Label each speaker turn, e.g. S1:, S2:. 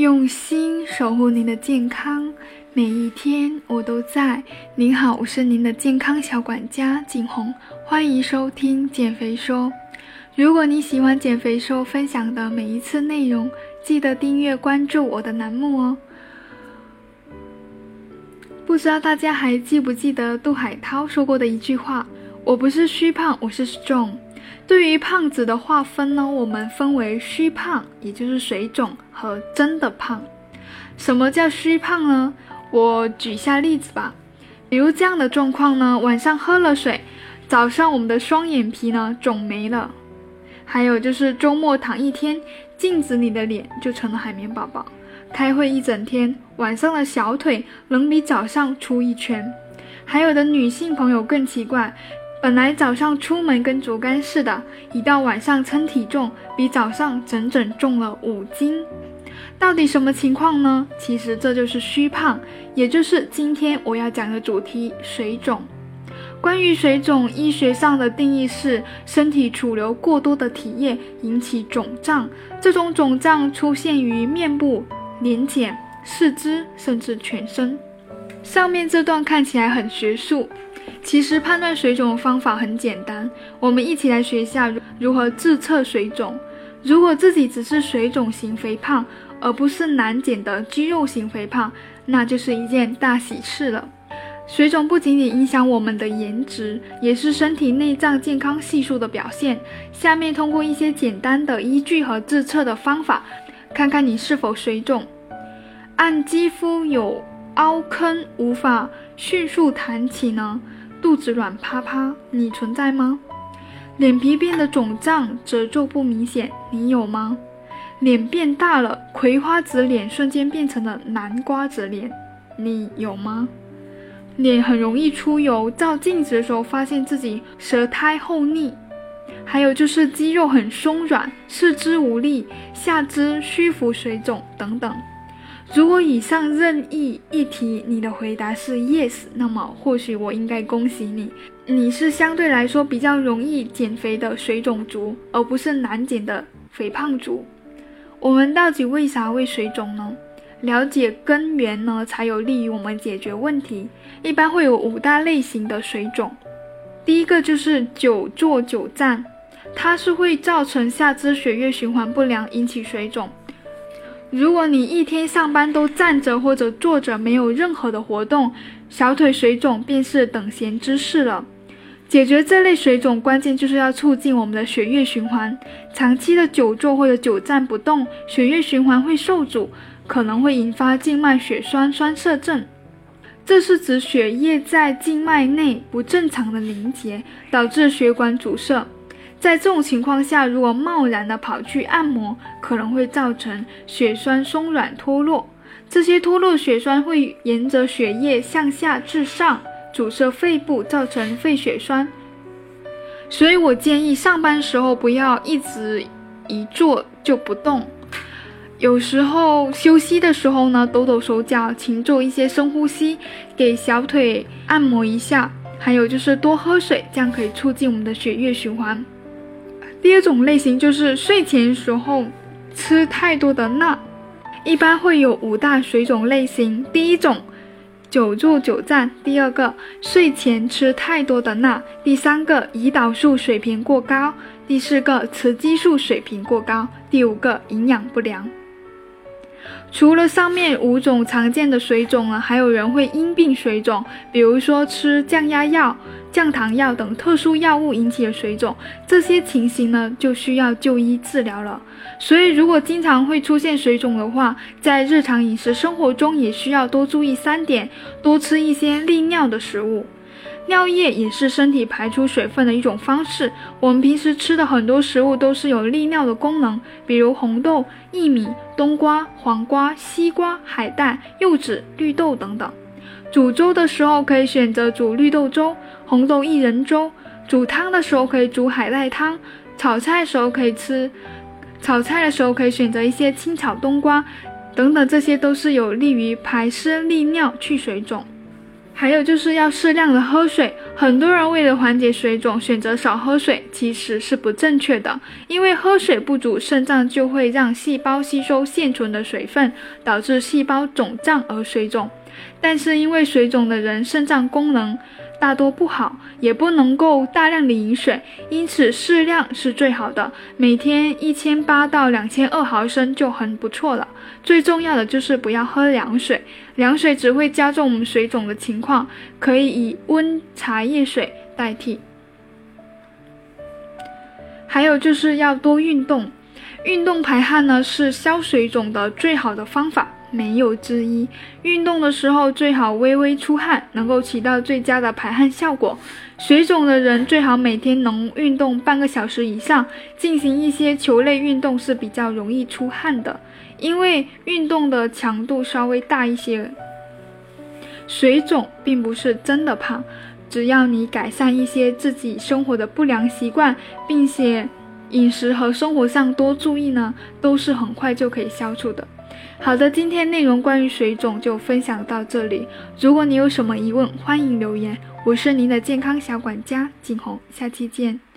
S1: 用心守护您的健康，每一天我都在。您好，我是您的健康小管家景红，欢迎收听减肥说。如果你喜欢减肥说分享的每一次内容，记得订阅关注我的栏目哦。不知道大家还记不记得杜海涛说过的一句话：“我不是虚胖，我是 strong。”对于胖子的划分呢，我们分为虚胖，也就是水肿和真的胖。什么叫虚胖呢？我举下例子吧，比如这样的状况呢：晚上喝了水，早上我们的双眼皮呢肿没了；还有就是周末躺一天，镜子里的脸就成了海绵宝宝；开会一整天，晚上的小腿能比早上粗一圈；还有的女性朋友更奇怪。本来早上出门跟竹竿似的，一到晚上称体重，比早上整整重了五斤。到底什么情况呢？其实这就是虚胖，也就是今天我要讲的主题——水肿。关于水肿，医学上的定义是身体储留过多的体液引起肿胀，这种肿胀出现于面部、脸颊、四肢，甚至全身。上面这段看起来很学术。其实判断水肿的方法很简单，我们一起来学一下如何自测水肿。如果自己只是水肿型肥胖，而不是难减的肌肉型肥胖，那就是一件大喜事了。水肿不仅仅影响我们的颜值，也是身体内脏健康系数的表现。下面通过一些简单的依据和自测的方法，看看你是否水肿。按肌肤有凹坑，无法迅速弹起呢？肚子软趴趴，你存在吗？脸皮变得肿胀，褶皱不明显，你有吗？脸变大了，葵花籽脸瞬间变成了南瓜子脸，你有吗？脸很容易出油，照镜子的时候发现自己舌苔厚腻，还有就是肌肉很松软，四肢无力，下肢虚浮水肿等等。如果以上任意一题你的回答是 yes，那么或许我应该恭喜你，你是相对来说比较容易减肥的水肿族，而不是难减的肥胖族。我们到底为啥会水肿呢？了解根源呢，才有利于我们解决问题。一般会有五大类型的水肿，第一个就是久坐久站，它是会造成下肢血液循环不良，引起水肿。如果你一天上班都站着或者坐着，没有任何的活动，小腿水肿便是等闲之事了。解决这类水肿，关键就是要促进我们的血液循环。长期的久坐或者久站不动，血液循环会受阻，可能会引发静脉血栓栓塞症。这是指血液在静脉内不正常的凝结，导致血管阻塞。在这种情况下，如果贸然的跑去按摩，可能会造成血栓松软脱落。这些脱落血栓会沿着血液向下至上，阻塞肺部，造成肺血栓。所以我建议上班时候不要一直一坐就不动，有时候休息的时候呢，抖抖手脚，勤做一些深呼吸，给小腿按摩一下。还有就是多喝水，这样可以促进我们的血液循环。第二种类型就是睡前时候吃太多的钠，一般会有五大水肿类型。第一种，久坐久站；第二个，睡前吃太多的钠；第三个，胰岛素水平过高；第四个，雌激素水平过高；第五个，营养不良。除了上面五种常见的水肿呢，还有人会因病水肿，比如说吃降压药。降糖药等特殊药物引起的水肿，这些情形呢就需要就医治疗了。所以，如果经常会出现水肿的话，在日常饮食生活中也需要多注意三点：多吃一些利尿的食物。尿液也是身体排出水分的一种方式。我们平时吃的很多食物都是有利尿的功能，比如红豆、薏米、冬瓜、黄瓜、西瓜、海带、柚子、绿豆等等。煮粥的时候可以选择煮绿豆粥。红豆薏仁粥，煮汤的时候可以煮海带汤，炒菜的时候可以吃，炒菜的时候可以选择一些清炒冬瓜，等等，这些都是有利于排湿利尿、去水肿。还有就是要适量的喝水。很多人为了缓解水肿，选择少喝水，其实是不正确的。因为喝水不足，肾脏就会让细胞吸收现存的水分，导致细胞肿胀而水肿。但是因为水肿的人肾脏功能大多不好，也不能够大量的饮水，因此适量是最好的，每天一千八到两千二毫升就很不错了。最重要的就是不要喝凉水，凉水只会加重我们水肿的情况，可以以温茶叶水代替。还有就是要多运动，运动排汗呢是消水肿的最好的方法。没有之一。运动的时候最好微微出汗，能够起到最佳的排汗效果。水肿的人最好每天能运动半个小时以上，进行一些球类运动是比较容易出汗的，因为运动的强度稍微大一些。水肿并不是真的胖，只要你改善一些自己生活的不良习惯，并且饮食和生活上多注意呢，都是很快就可以消除的。好的，今天内容关于水肿就分享到这里。如果你有什么疑问，欢迎留言。我是您的健康小管家景红，下期见。